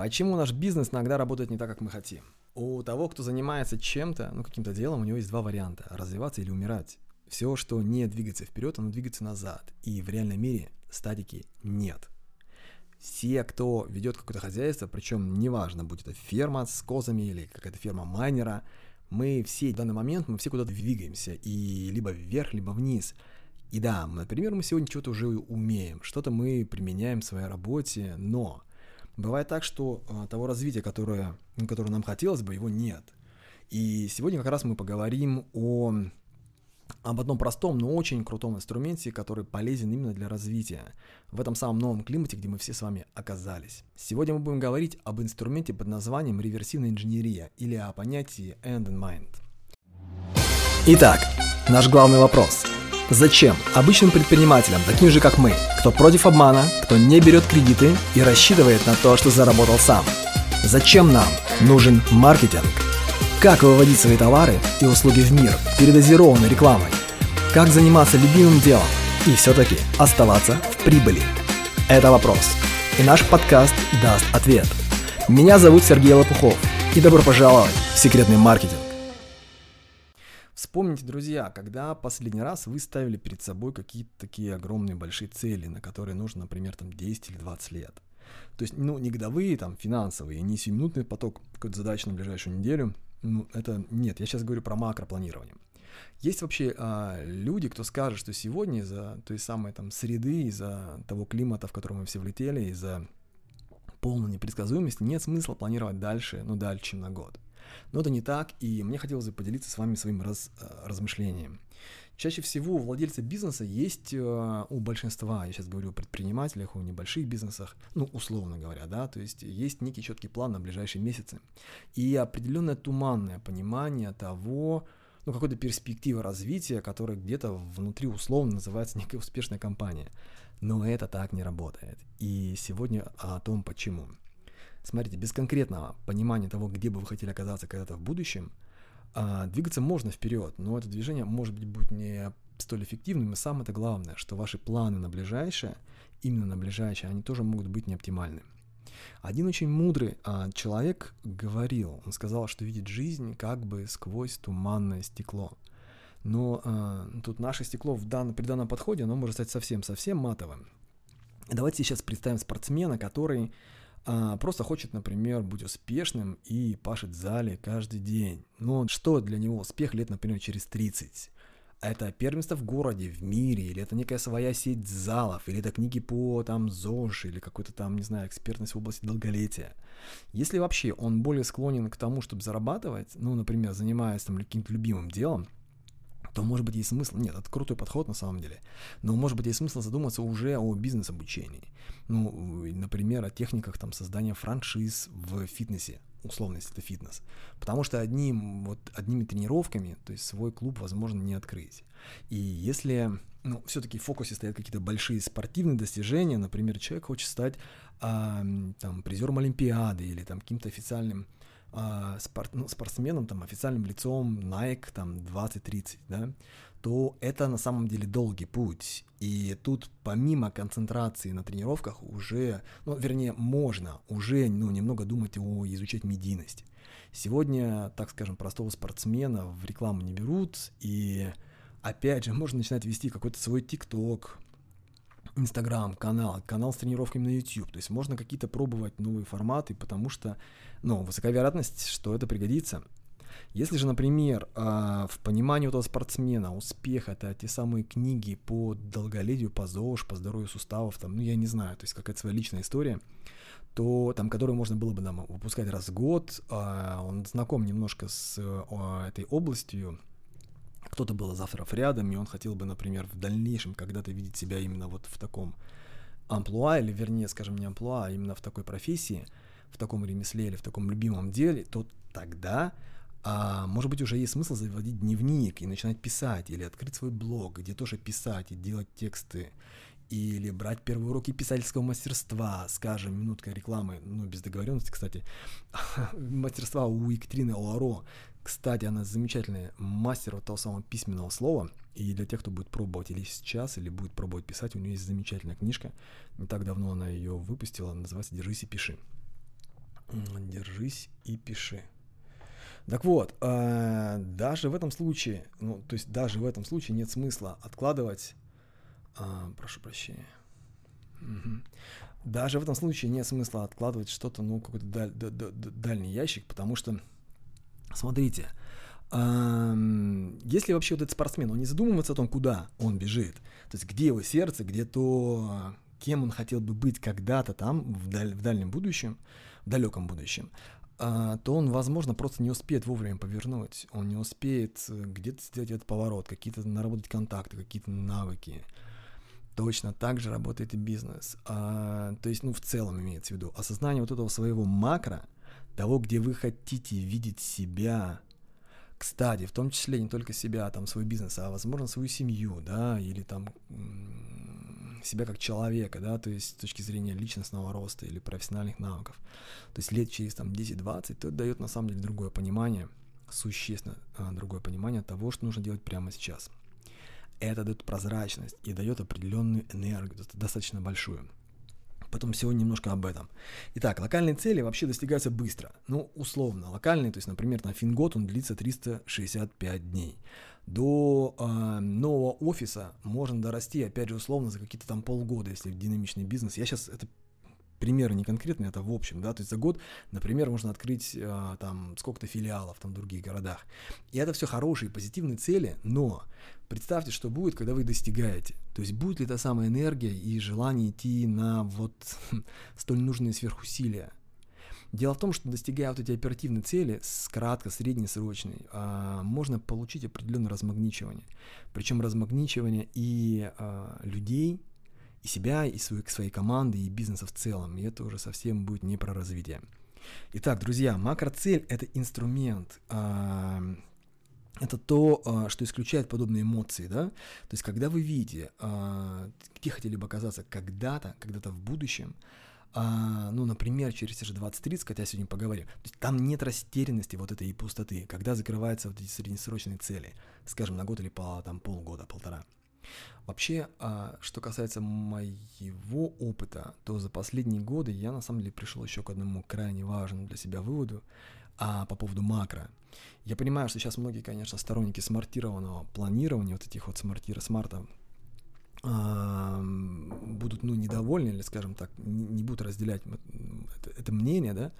Почему наш бизнес иногда работает не так, как мы хотим? У того, кто занимается чем-то, ну, каким-то делом, у него есть два варианта – развиваться или умирать. Все, что не двигается вперед, оно двигается назад. И в реальном мире статики нет. Все, кто ведет какое-то хозяйство, причем неважно, будет это ферма с козами или какая-то ферма майнера, мы все в данный момент, мы все куда-то двигаемся, и либо вверх, либо вниз. И да, например, мы сегодня что-то уже умеем, что-то мы применяем в своей работе, но бывает так, что а, того развития, которое, которое нам хотелось бы, его нет. И сегодня как раз мы поговорим о об одном простом, но очень крутом инструменте, который полезен именно для развития в этом самом новом климате, где мы все с вами оказались. Сегодня мы будем говорить об инструменте под названием реверсивная инженерия или о понятии end in mind. Итак, наш главный вопрос. Зачем обычным предпринимателям, таким же как мы, кто против обмана, кто не берет кредиты и рассчитывает на то, что заработал сам? Зачем нам нужен маркетинг? Как выводить свои товары и услуги в мир передозированной рекламой? Как заниматься любимым делом и все-таки оставаться в прибыли? Это вопрос. И наш подкаст даст ответ. Меня зовут Сергей Лопухов. И добро пожаловать в секретный маркетинг. Вспомните, друзья, когда последний раз вы ставили перед собой какие-то такие огромные большие цели, на которые нужно, например, там 10 или 20 лет. То есть, ну, не годовые, там, финансовые, не сиюминутный поток какой-то задачи на ближайшую неделю, ну, это нет, я сейчас говорю про макропланирование. Есть вообще а, люди, кто скажет, что сегодня из-за той самой там среды, из-за того климата, в который мы все влетели, из-за полной непредсказуемости нет смысла планировать дальше, ну, дальше, чем на год. Но это не так, и мне хотелось бы поделиться с вами своим раз, а, размышлением. Чаще всего у владельца бизнеса есть, э, у большинства, я сейчас говорю о предпринимателях, о небольших бизнесах, ну, условно говоря, да, то есть есть некий четкий план на ближайшие месяцы и определенное туманное понимание того, ну, какой-то перспективы развития, которая где-то внутри условно называется некая успешная компания. Но это так не работает. И сегодня о том, почему. Смотрите, без конкретного понимания того, где бы вы хотели оказаться когда-то в будущем – а, двигаться можно вперед, но это движение может быть будет не столь эффективным, и самое это главное, что ваши планы на ближайшее, именно на ближайшее, они тоже могут быть неоптимальны. Один очень мудрый а, человек говорил, он сказал, что видит жизнь как бы сквозь туманное стекло. Но а, тут наше стекло в дан, при данном подходе, оно может стать совсем-совсем матовым. Давайте сейчас представим спортсмена, который а, просто хочет, например, быть успешным и пашет в зале каждый день. Но что для него успех лет, например, через 30? Это первенство в городе, в мире, или это некая своя сеть залов, или это книги по там ЗОЖ, или какой-то там, не знаю, экспертность в области долголетия. Если вообще он более склонен к тому, чтобы зарабатывать, ну, например, занимаясь там каким-то любимым делом, то, может быть, есть смысл, нет, это крутой подход на самом деле, но, может быть, есть смысл задуматься уже о бизнес-обучении. Ну, например, о техниках там создания франшиз в фитнесе, условно, если это фитнес. Потому что одним, вот, одними тренировками, то есть свой клуб, возможно, не открыть. И если, ну, все-таки в фокусе стоят какие-то большие спортивные достижения, например, человек хочет стать а, там, призером Олимпиады или там каким-то официальным э, ну, спортсменом, там, официальным лицом Nike, там, 20-30, да, то это на самом деле долгий путь. И тут помимо концентрации на тренировках уже, ну, вернее, можно уже, ну, немного думать о изучать медийность. Сегодня, так скажем, простого спортсмена в рекламу не берут, и опять же, можно начинать вести какой-то свой ТикТок, Инстаграм, канал, канал с тренировками на YouTube. То есть можно какие-то пробовать новые форматы, потому что, ну, высока вероятность, что это пригодится. Если же, например, а, в понимании этого спортсмена успех это те самые книги по долголетию, по ЗОЖ, по здоровью суставов, там, ну я не знаю, то есть какая-то своя личная история, то там, которую можно было бы там, выпускать раз в год, а, он знаком немножко с этой областью, кто-то был из авторов рядом, и он хотел бы, например, в дальнейшем когда-то видеть себя именно вот в таком амплуа, или вернее, скажем, не амплуа, а именно в такой профессии, в таком ремесле или в таком любимом деле, то тогда, а, может быть, уже есть смысл заводить дневник и начинать писать, или открыть свой блог, где тоже писать и делать тексты, или брать первые уроки писательского мастерства, скажем, минутка рекламы, ну, без договоренности, кстати, мастерства у Екатерины Оларо, кстати, она замечательный мастер вот того самого письменного слова. И для тех, кто будет пробовать или сейчас, или будет пробовать писать, у нее есть замечательная книжка. Не так давно она ее выпустила, называется «Держись и пиши». Держись и пиши. Так вот, э, даже в этом случае, ну, то есть даже в этом случае нет смысла откладывать, э, прошу прощения, угу. даже в этом случае нет смысла откладывать что-то, ну, какой-то даль, даль, даль, дальний ящик, потому что, смотрите, если вообще вот этот спортсмен, он не задумывается о том, куда он бежит, то есть где его сердце, где то, кем он хотел бы быть когда-то там, в, даль, в дальнем будущем, в далеком будущем, а, то он, возможно, просто не успеет вовремя повернуть, он не успеет э, где-то сделать этот поворот, какие-то наработать контакты, какие-то навыки. Точно так же работает и бизнес. А, то есть, ну, в целом имеется в виду осознание вот этого своего макро, того, где вы хотите видеть себя, кстати, в том числе не только себя, там, свой бизнес, а, возможно, свою семью, да, или там себя как человека, да, то есть с точки зрения личностного роста или профессиональных навыков. То есть лет через там 10-20, то это дает на самом деле другое понимание, существенно а, другое понимание того, что нужно делать прямо сейчас. Это дает прозрачность и дает определенную энергию, достаточно большую. Потом сегодня немножко об этом. Итак, локальные цели вообще достигаются быстро. Ну, условно, локальные, то есть, например, на Фингод он длится 365 дней до э, нового офиса можно дорасти, опять же, условно, за какие-то там полгода, если динамичный бизнес. Я сейчас это примеры не конкретные, это в общем, да, то есть за год, например, можно открыть э, там сколько-то филиалов там в других городах. И это все хорошие, позитивные цели, но представьте, что будет, когда вы достигаете. То есть будет ли та самая энергия и желание идти на вот столь нужные сверхусилия. Дело в том, что достигая вот эти оперативные цели с кратко, среднесрочной, а, можно получить определенное размагничивание. Причем размагничивание и а, людей, и себя, и своей, своей команды, и бизнеса в целом. И это уже совсем будет не про развитие. Итак, друзья, макроцель – это инструмент, а, это то, что исключает подобные эмоции, да? То есть, когда вы видите, где хотели бы оказаться когда-то, когда-то в будущем, а, ну, например, через те же 20-30, хотя сегодня поговорим, то есть там нет растерянности вот этой пустоты, когда закрываются вот эти среднесрочные цели, скажем, на год или по там полгода, полтора. Вообще, а, что касается моего опыта, то за последние годы я на самом деле пришел еще к одному крайне важному для себя выводу, а по поводу макро. Я понимаю, что сейчас многие, конечно, сторонники смартированного планирования, вот этих вот смартира, смарта, будут, ну, недовольны или, скажем так, не, будут разделять это, это мнение, да,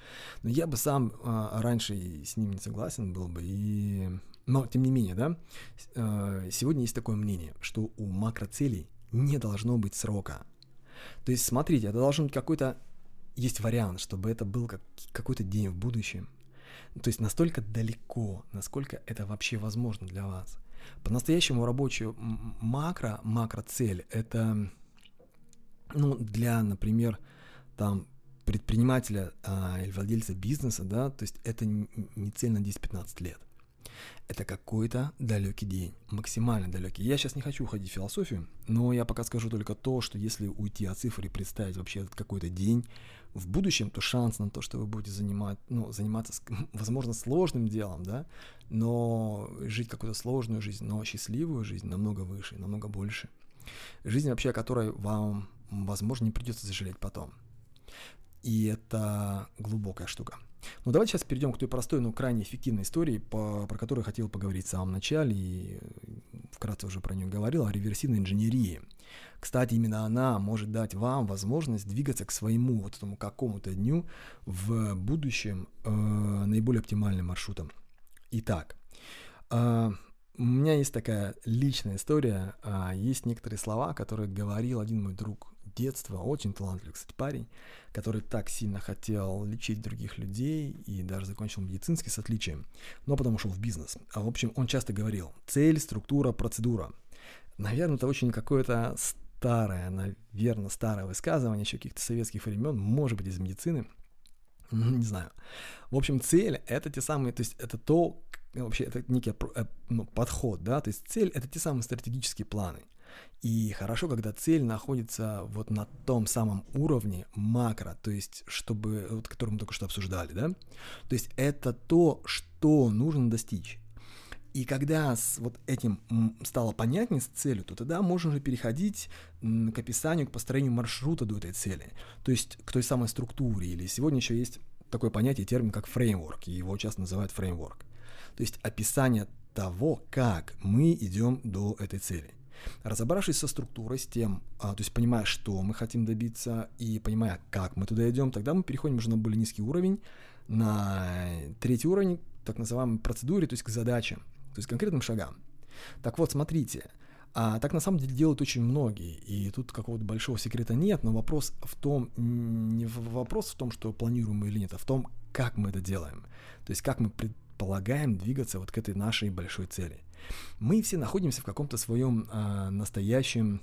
но я бы сам а, раньше с ним не согласен был бы, и... но, тем не менее, да, а, сегодня есть такое мнение, что у макроцелей не должно быть срока. То есть, смотрите, это должен быть какой-то, есть вариант, чтобы это был как, какой-то день в будущем, то есть настолько далеко, насколько это вообще возможно для вас – по-настоящему рабочую макро, макроцель – это ну, для, например, там, предпринимателя а, или владельца бизнеса, да, то есть это не цель на 10-15 лет. Это какой-то далекий день, максимально далекий. Я сейчас не хочу уходить в философию, но я пока скажу только то, что если уйти от цифр и представить вообще этот какой-то день в будущем, то шанс на то, что вы будете занимать, ну, заниматься, возможно, сложным делом, да, но жить какую-то сложную жизнь, но счастливую жизнь намного выше, намного больше. Жизнь вообще, о которой вам, возможно, не придется сожалеть потом. И это глубокая штука. Ну, давайте сейчас перейдем к той простой, но крайне эффективной истории, по, про которую хотел поговорить в самом начале, и вкратце уже про нее говорил, о реверсивной инженерии. Кстати, именно она может дать вам возможность двигаться к своему вот этому какому-то дню в будущем э, наиболее оптимальным маршрутом. Итак, э, у меня есть такая личная история, э, есть некоторые слова, которые говорил один мой друг детства, очень талантливый, кстати, парень, который так сильно хотел лечить других людей и даже закончил медицинский с отличием, но потом ушел в бизнес. А в общем, он часто говорил «цель, структура, процедура». Наверное, это очень какое-то старое, наверное, старое высказывание еще каких-то советских времен, может быть, из медицины, не знаю. В общем, цель — это те самые, то есть это то, вообще, это некий э, ну, подход, да, то есть цель — это те самые стратегические планы — и хорошо, когда цель находится вот на том самом уровне макро, то есть, чтобы, вот, который мы только что обсуждали, да? То есть это то, что нужно достичь. И когда с вот этим стало понятнее с целью, то тогда можно уже переходить к описанию, к построению маршрута до этой цели. То есть к той самой структуре. Или сегодня еще есть такое понятие, термин, как фреймворк, и его часто называют фреймворк. То есть описание того, как мы идем до этой цели. Разобравшись со структурой, с тем, а, то есть понимая, что мы хотим добиться и понимая, как мы туда идем, тогда мы переходим уже на более низкий уровень, на третий уровень, так называемой процедуре, то есть к задачам, то есть к конкретным шагам. Так вот, смотрите, а так на самом деле делают очень многие, и тут какого-то большого секрета нет, но вопрос в том, не вопрос в том, что планируем мы или нет, а в том, как мы это делаем. То есть как мы предполагаем двигаться вот к этой нашей большой цели. Мы все находимся в каком-то своем а, настоящем,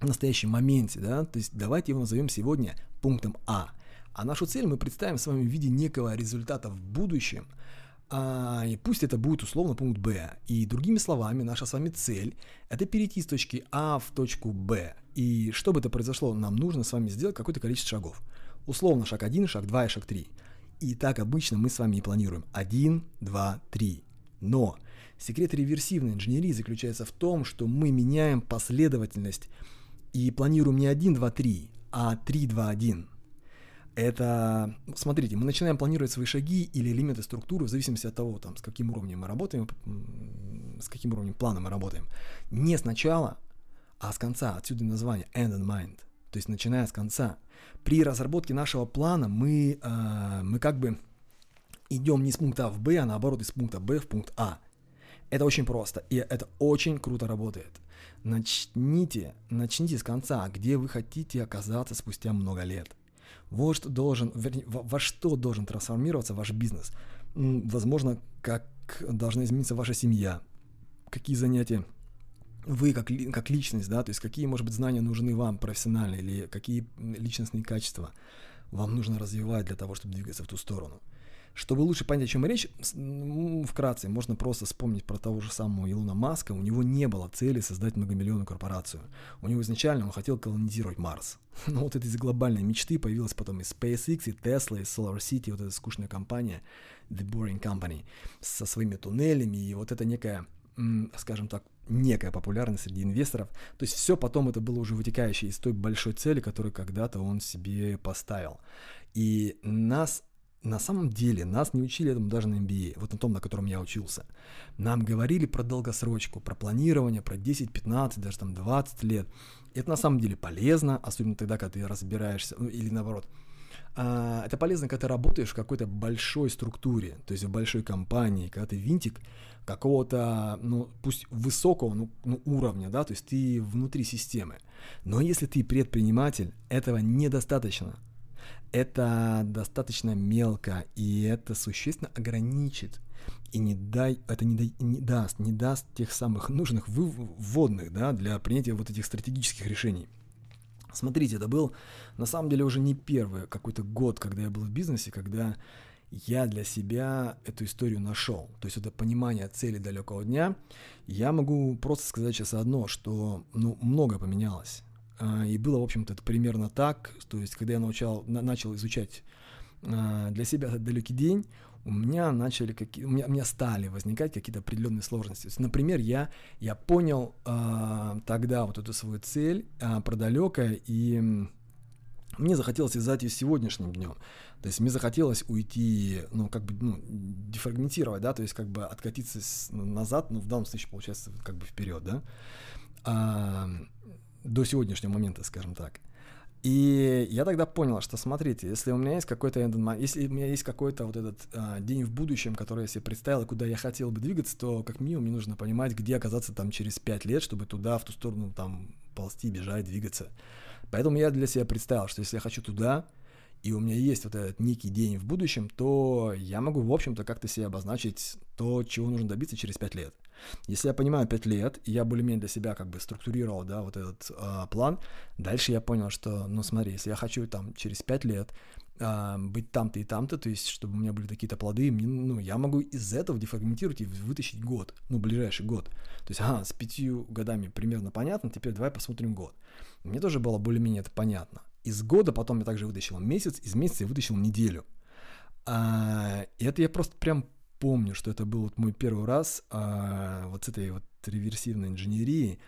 настоящем моменте, да, то есть давайте его назовем сегодня пунктом А. А нашу цель мы представим с вами в виде некого результата в будущем, а, и пусть это будет условно пункт Б. И другими словами, наша с вами цель – это перейти с точки А в точку Б. И чтобы это произошло, нам нужно с вами сделать какое-то количество шагов. Условно шаг 1, шаг 2 и шаг 3. И так обычно мы с вами и планируем. 1, 2, 3. Но секрет реверсивной инженерии заключается в том, что мы меняем последовательность и планируем не 1, 2, 3, а 3, 2, 1 это, смотрите, мы начинаем планировать свои шаги или элементы структуры в зависимости от того, там, с каким уровнем мы работаем, с каким уровнем плана мы работаем. Не сначала, а с конца. Отсюда название end in mind. То есть начиная с конца. При разработке нашего плана мы, э, мы как бы идем не с пункта А в Б, а наоборот из пункта Б в пункт А. Это очень просто, и это очень круто работает. Начните, начните с конца, где вы хотите оказаться спустя много лет – вот что должен, вернее, во, во что должен трансформироваться ваш бизнес. Возможно, как должна измениться ваша семья, какие занятия вы как, как личность, да, то есть какие, может быть, знания нужны вам профессионально или какие личностные качества вам нужно развивать для того, чтобы двигаться в ту сторону. Чтобы лучше понять, о чем речь, вкратце, можно просто вспомнить про того же самого Илона Маска. У него не было цели создать многомиллионную корпорацию. У него изначально он хотел колонизировать Марс. Но вот этой глобальной мечты появилась потом и SpaceX, и Tesla, и Solar City, вот эта скучная компания, The Boring Company, со своими туннелями, и вот это некая, скажем так, некая популярность среди инвесторов. То есть все потом это было уже вытекающее из той большой цели, которую когда-то он себе поставил. И нас на самом деле нас не учили этому даже на MBA, вот на том, на котором я учился. Нам говорили про долгосрочку, про планирование, про 10, 15, даже там 20 лет. Это на самом деле полезно, особенно тогда, когда ты разбираешься, ну или наоборот. А, это полезно, когда ты работаешь в какой-то большой структуре, то есть в большой компании, когда ты винтик какого-то, ну, пусть высокого ну, ну, уровня, да, то есть ты внутри системы. Но если ты предприниматель, этого недостаточно это достаточно мелко, и это существенно ограничит и не, дай, это не, дай, не даст, не даст тех самых нужных вводных да, для принятия вот этих стратегических решений. Смотрите, это был на самом деле уже не первый какой-то год, когда я был в бизнесе, когда я для себя эту историю нашел. То есть это понимание цели далекого дня. Я могу просто сказать сейчас одно, что ну, много поменялось. А, и было, в общем-то, это примерно так. То есть, когда я научал, на, начал изучать а, для себя этот далекий день, у меня начали какие, у меня, у меня стали возникать какие-то определенные сложности. То есть, например, я я понял э, тогда вот эту свою цель э, про далекое и мне захотелось связать ее с сегодняшним днем. То есть мне захотелось уйти, ну, как бы, ну, дефрагментировать, да, то есть как бы откатиться с, назад, ну, в данном случае, получается, как бы вперед, да. До сегодняшнего момента, скажем так. И я тогда понял, что смотрите, если у меня есть какой-то если у меня есть какой-то вот этот а, день в будущем, который я себе представил, и куда я хотел бы двигаться, то как минимум мне нужно понимать, где оказаться там через пять лет, чтобы туда, в ту сторону там ползти, бежать, двигаться. Поэтому я для себя представил, что если я хочу туда, и у меня есть вот этот некий день в будущем, то я могу, в общем-то, как-то себе обозначить то, чего нужно добиться через пять лет. Если я понимаю 5 лет, и я более-менее для себя как бы структурировал, да, вот этот э, план, дальше я понял, что, ну смотри, если я хочу там через 5 лет э, быть там-то и там-то, то есть чтобы у меня были какие-то плоды, мне, ну, я могу из этого дефрагментировать и вытащить год, ну, ближайший год. То есть, ага, с пятью годами примерно понятно, теперь давай посмотрим год. Мне тоже было более-менее это понятно. Из года потом я также вытащил месяц, из месяца я вытащил неделю. А, и это я просто прям помню, что это был вот мой первый раз а, вот с этой вот реверсивной инженерией,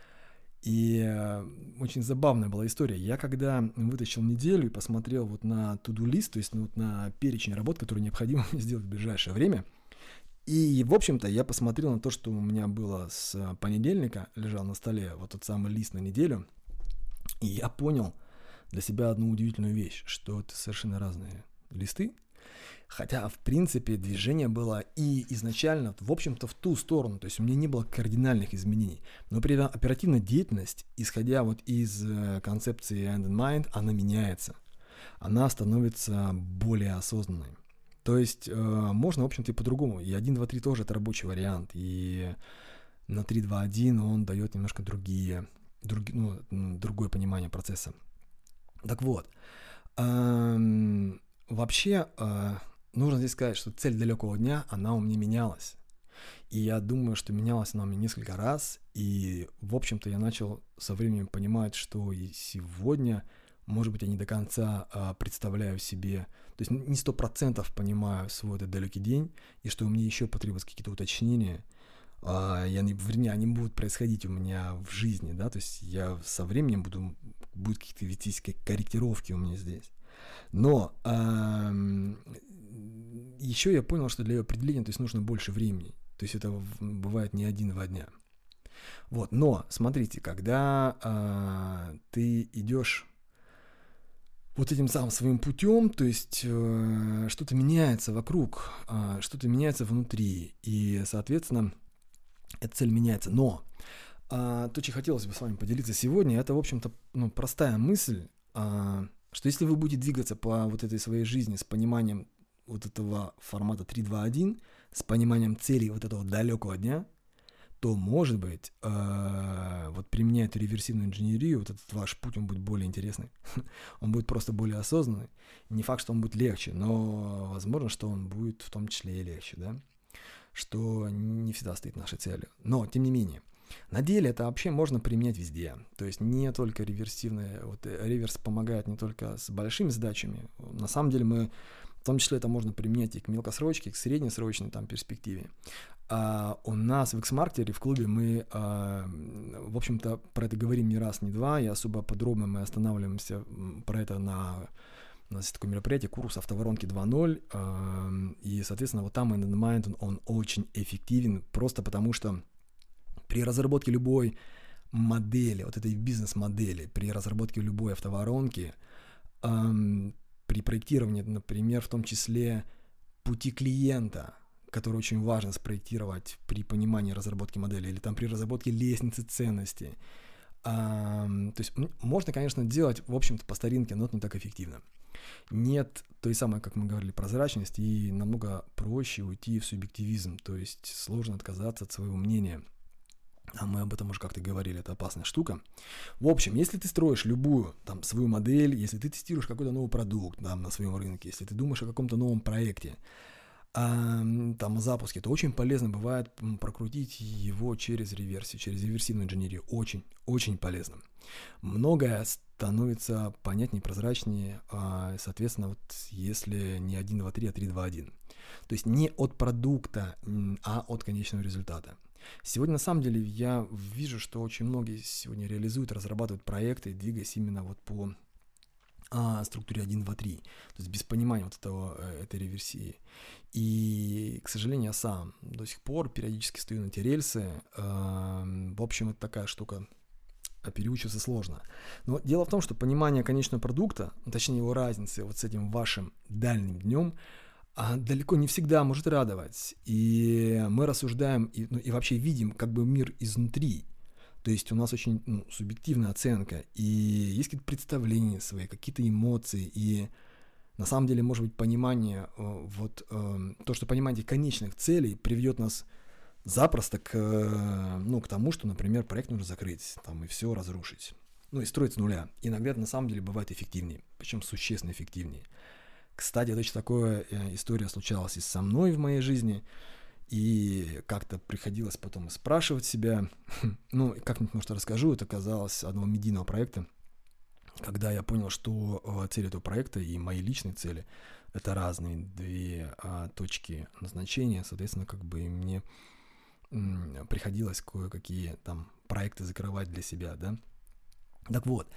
И э, очень забавная была история. Я когда вытащил неделю и посмотрел вот на туду лист, то есть ну, вот на перечень работ, которые необходимо сделать в ближайшее время, и, в общем-то, я посмотрел на то, что у меня было с понедельника, лежал на столе вот тот самый лист на неделю, и я понял для себя одну удивительную вещь, что это совершенно разные листы, Хотя, в принципе, движение было и изначально, в общем-то, в ту сторону, то есть у меня не было кардинальных изменений. Но при этом оперативная деятельность, исходя вот из э, концепции End in Mind, она меняется. Она становится более осознанной. То есть э, можно, в общем-то, и по-другому. И 1, 2, 3 тоже это рабочий вариант. И на 3, 2, 1 он дает немножко другие, друг, ну, другое понимание процесса. Так вот, эм, вообще э, нужно здесь сказать, что цель далекого дня, она у меня менялась. И я думаю, что менялась она у меня несколько раз. И, в общем-то, я начал со временем понимать, что и сегодня, может быть, я не до конца а, представляю себе, то есть не сто процентов понимаю свой этот далекий день, и что меня еще потребуются какие-то уточнения. А, я, вернее, они будут происходить у меня в жизни, да, то есть я со временем буду, будут какие-то вестись корректировки у меня здесь. Но эм, еще я понял, что для ее определения то есть нужно больше времени. То есть это бывает не один-два дня. Вот, но смотрите, когда э, ты идешь вот этим самым своим путем, то есть э, что-то меняется вокруг, э, что-то меняется внутри, и, соответственно, эта цель меняется. Но э, то, что хотелось бы с вами поделиться сегодня, это, в общем-то, ну, простая мысль, э, что если вы будете двигаться по вот этой своей жизни с пониманием вот этого формата 3-2-1 с пониманием целей вот этого далекого дня, то, может быть, э, вот применяя эту реверсивную инженерию, вот этот ваш путь, он будет более интересный. он будет просто более осознанный. Не факт, что он будет легче, но возможно, что он будет в том числе и легче, да? Что не всегда стоит нашей целью. Но, тем не менее, на деле это вообще можно применять везде. То есть не только реверсивная, вот э, реверс помогает не только с большими задачами. На самом деле мы в том числе это можно применять и к мелкосрочке, и к среднесрочной там, перспективе. А у нас в X-Marketer в клубе мы, а, в общем-то, про это говорим не раз, не два, и особо подробно мы останавливаемся про это на у нас есть такое мероприятие, курс автоворонки 2.0, и, соответственно, вот там Mind, он очень эффективен, просто потому что при разработке любой модели, вот этой бизнес-модели, при разработке любой автоворонки, при проектировании, например, в том числе пути клиента, который очень важно спроектировать при понимании разработки модели, или там при разработке лестницы ценностей. А, то есть можно, конечно, делать, в общем-то, по старинке, но это не так эффективно. Нет той самой, как мы говорили, прозрачности, и намного проще уйти в субъективизм, то есть сложно отказаться от своего мнения – а мы об этом уже как-то говорили, это опасная штука. В общем, если ты строишь любую там свою модель, если ты тестируешь какой-то новый продукт там, на своем рынке, если ты думаешь о каком-то новом проекте, а, там запуске, то очень полезно бывает прокрутить его через реверсию, через реверсивную инженерию. Очень, очень полезно. Многое становится понятнее, прозрачнее, а, соответственно, вот если не 1, 2, 3, а 3, 2, 1. То есть не от продукта, а от конечного результата. Сегодня, на самом деле, я вижу, что очень многие сегодня реализуют, разрабатывают проекты, двигаясь именно вот по а, структуре 1, 2, 3, то есть без понимания вот этого, э, этой реверсии. И, к сожалению, я сам до сих пор периодически стою на эти рельсы. Э, в общем, это такая штука, а переучиться сложно. Но дело в том, что понимание конечного продукта, точнее его разницы вот с этим вашим дальним днем, а далеко не всегда может радовать. И мы рассуждаем и, ну, и вообще видим как бы мир изнутри. То есть у нас очень ну, субъективная оценка, и есть какие-то представления свои, какие-то эмоции, и на самом деле, может быть, понимание, э, вот э, то, что понимание конечных целей приведет нас запросто к, ну, к тому, что, например, проект нужно закрыть там, и все разрушить. Ну и строить с нуля. Иногда это на самом деле бывает эффективнее, причем существенно эффективнее. Кстати, точно такая э, история случалась и со мной в моей жизни. И как-то приходилось потом спрашивать себя, ну, как-нибудь, может, расскажу, это казалось одного медийного проекта, когда я понял, что э, цель этого проекта и мои личные цели — это разные две а, точки назначения, соответственно, как бы мне приходилось кое-какие там проекты закрывать для себя, да. Так вот,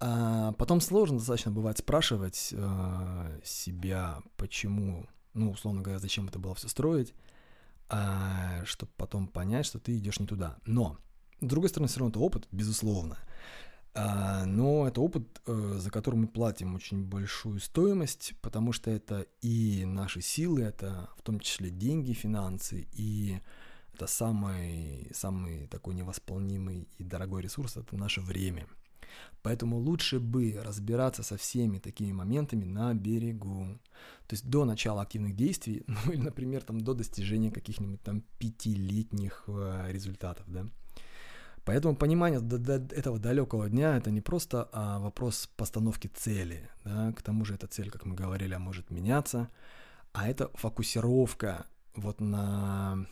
а потом сложно достаточно бывает спрашивать э, себя, почему, ну, условно говоря, зачем это было все строить, а, чтобы потом понять, что ты идешь не туда. Но, с другой стороны, все равно это опыт, безусловно. А, но это опыт, э, за который мы платим очень большую стоимость, потому что это и наши силы, это в том числе деньги, финансы, и это самый, самый такой невосполнимый и дорогой ресурс, это наше время – Поэтому лучше бы разбираться со всеми такими моментами на берегу. То есть до начала активных действий, ну или, например, там до достижения каких-нибудь там пятилетних э, результатов, да. Поэтому понимание до, этого далекого дня это не просто а, вопрос постановки цели, да, к тому же эта цель, как мы говорили, может меняться, а это фокусировка вот на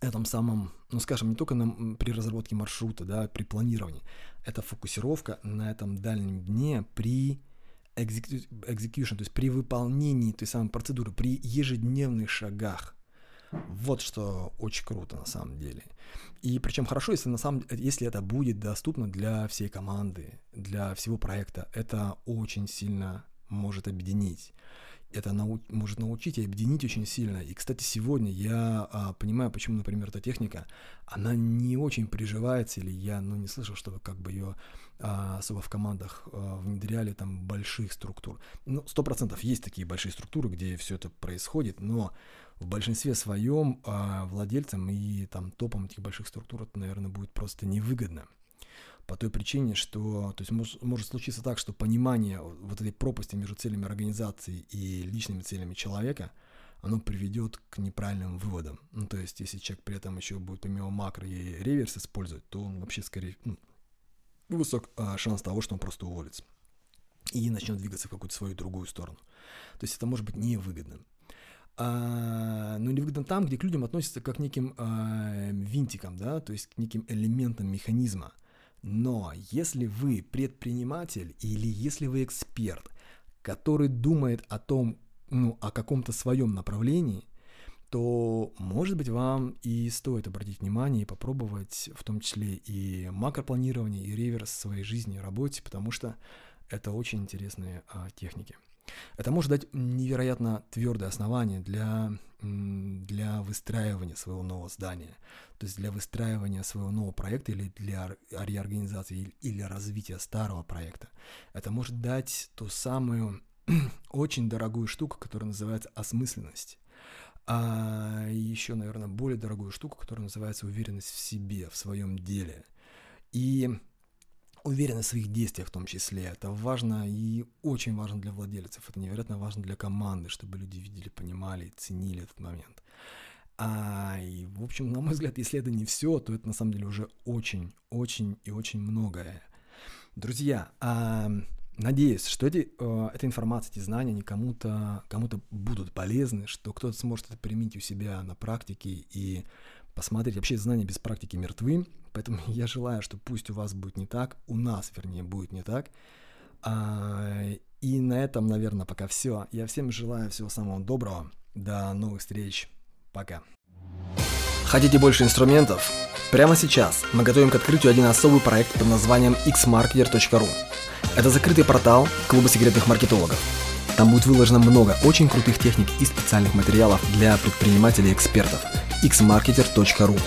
этом самом, ну скажем, не только на, при разработке маршрута, да, при планировании, это фокусировка на этом дальнем дне при execution, то есть при выполнении той самой процедуры, при ежедневных шагах. Вот что очень круто на самом деле. И причем хорошо, если на самом если это будет доступно для всей команды, для всего проекта, это очень сильно может объединить это нау- может научить и объединить очень сильно. И, кстати, сегодня я а, понимаю, почему, например, эта техника, она не очень приживается, или я, ну, не слышал, что как бы ее а, особо в командах а, внедряли там больших структур. Ну, сто процентов есть такие большие структуры, где все это происходит, но в большинстве своем а, владельцам и там топам этих больших структур это, наверное, будет просто невыгодно по той причине, что то есть может, может случиться так, что понимание вот этой пропасти между целями организации и личными целями человека, оно приведет к неправильным выводам. Ну, то есть, если человек при этом еще будет помимо макро и реверс использовать, то он вообще скорее ну, высок а, шанс того, что он просто уволится и начнет двигаться в какую-то свою другую сторону. То есть это может быть невыгодно. А, но невыгодно там, где к людям относятся как к неким а, винтикам, да, то есть к неким элементам механизма – но если вы предприниматель или если вы эксперт, который думает о том, ну, о каком-то своем направлении, то, может быть, вам и стоит обратить внимание и попробовать в том числе и макропланирование, и реверс своей жизни и работе, потому что это очень интересные а, техники. Это может дать невероятно твердое основание для, для выстраивания своего нового здания, то есть для выстраивания своего нового проекта или для реорганизации или развития старого проекта. Это может дать ту самую очень дорогую штуку, которая называется осмысленность. А еще, наверное, более дорогую штуку, которая называется уверенность в себе, в своем деле. И уверенность в своих действиях в том числе. Это важно и очень важно для владельцев. Это невероятно важно для команды, чтобы люди видели, понимали, ценили этот момент. А, и, в общем, на мой взгляд, если это не все, то это на самом деле уже очень, очень и очень многое. Друзья, а, надеюсь, что эти, э, эта информация, эти знания, они кому-то кому будут полезны, что кто-то сможет это применить у себя на практике и посмотреть. Вообще знания без практики мертвы, поэтому я желаю, что пусть у вас будет не так, у нас, вернее, будет не так. А, и на этом, наверное, пока все. Я всем желаю всего самого доброго. До новых встреч. Пока. Хотите больше инструментов? Прямо сейчас мы готовим к открытию один особый проект под названием xmarketer.ru. Это закрытый портал клуба секретных маркетологов. Там будет выложено много очень крутых техник и специальных материалов для предпринимателей и экспертов – xmarketer.ru.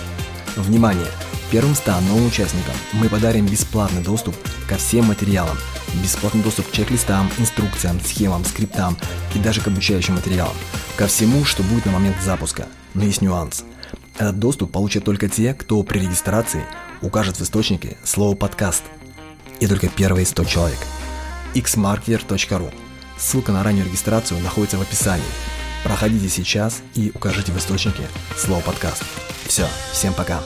Внимание! Первым 100 новым участникам мы подарим бесплатный доступ ко всем материалам, бесплатный доступ к чек-листам, инструкциям, схемам, скриптам и даже к обучающим материалам, ко всему, что будет на момент запуска. Но есть нюанс. Этот доступ получат только те, кто при регистрации укажет в источнике слово «подкаст». И только первые 100 человек. xmarketer.ru Ссылка на раннюю регистрацию находится в описании. Проходите сейчас и укажите в источнике слово подкаст. Все, всем пока.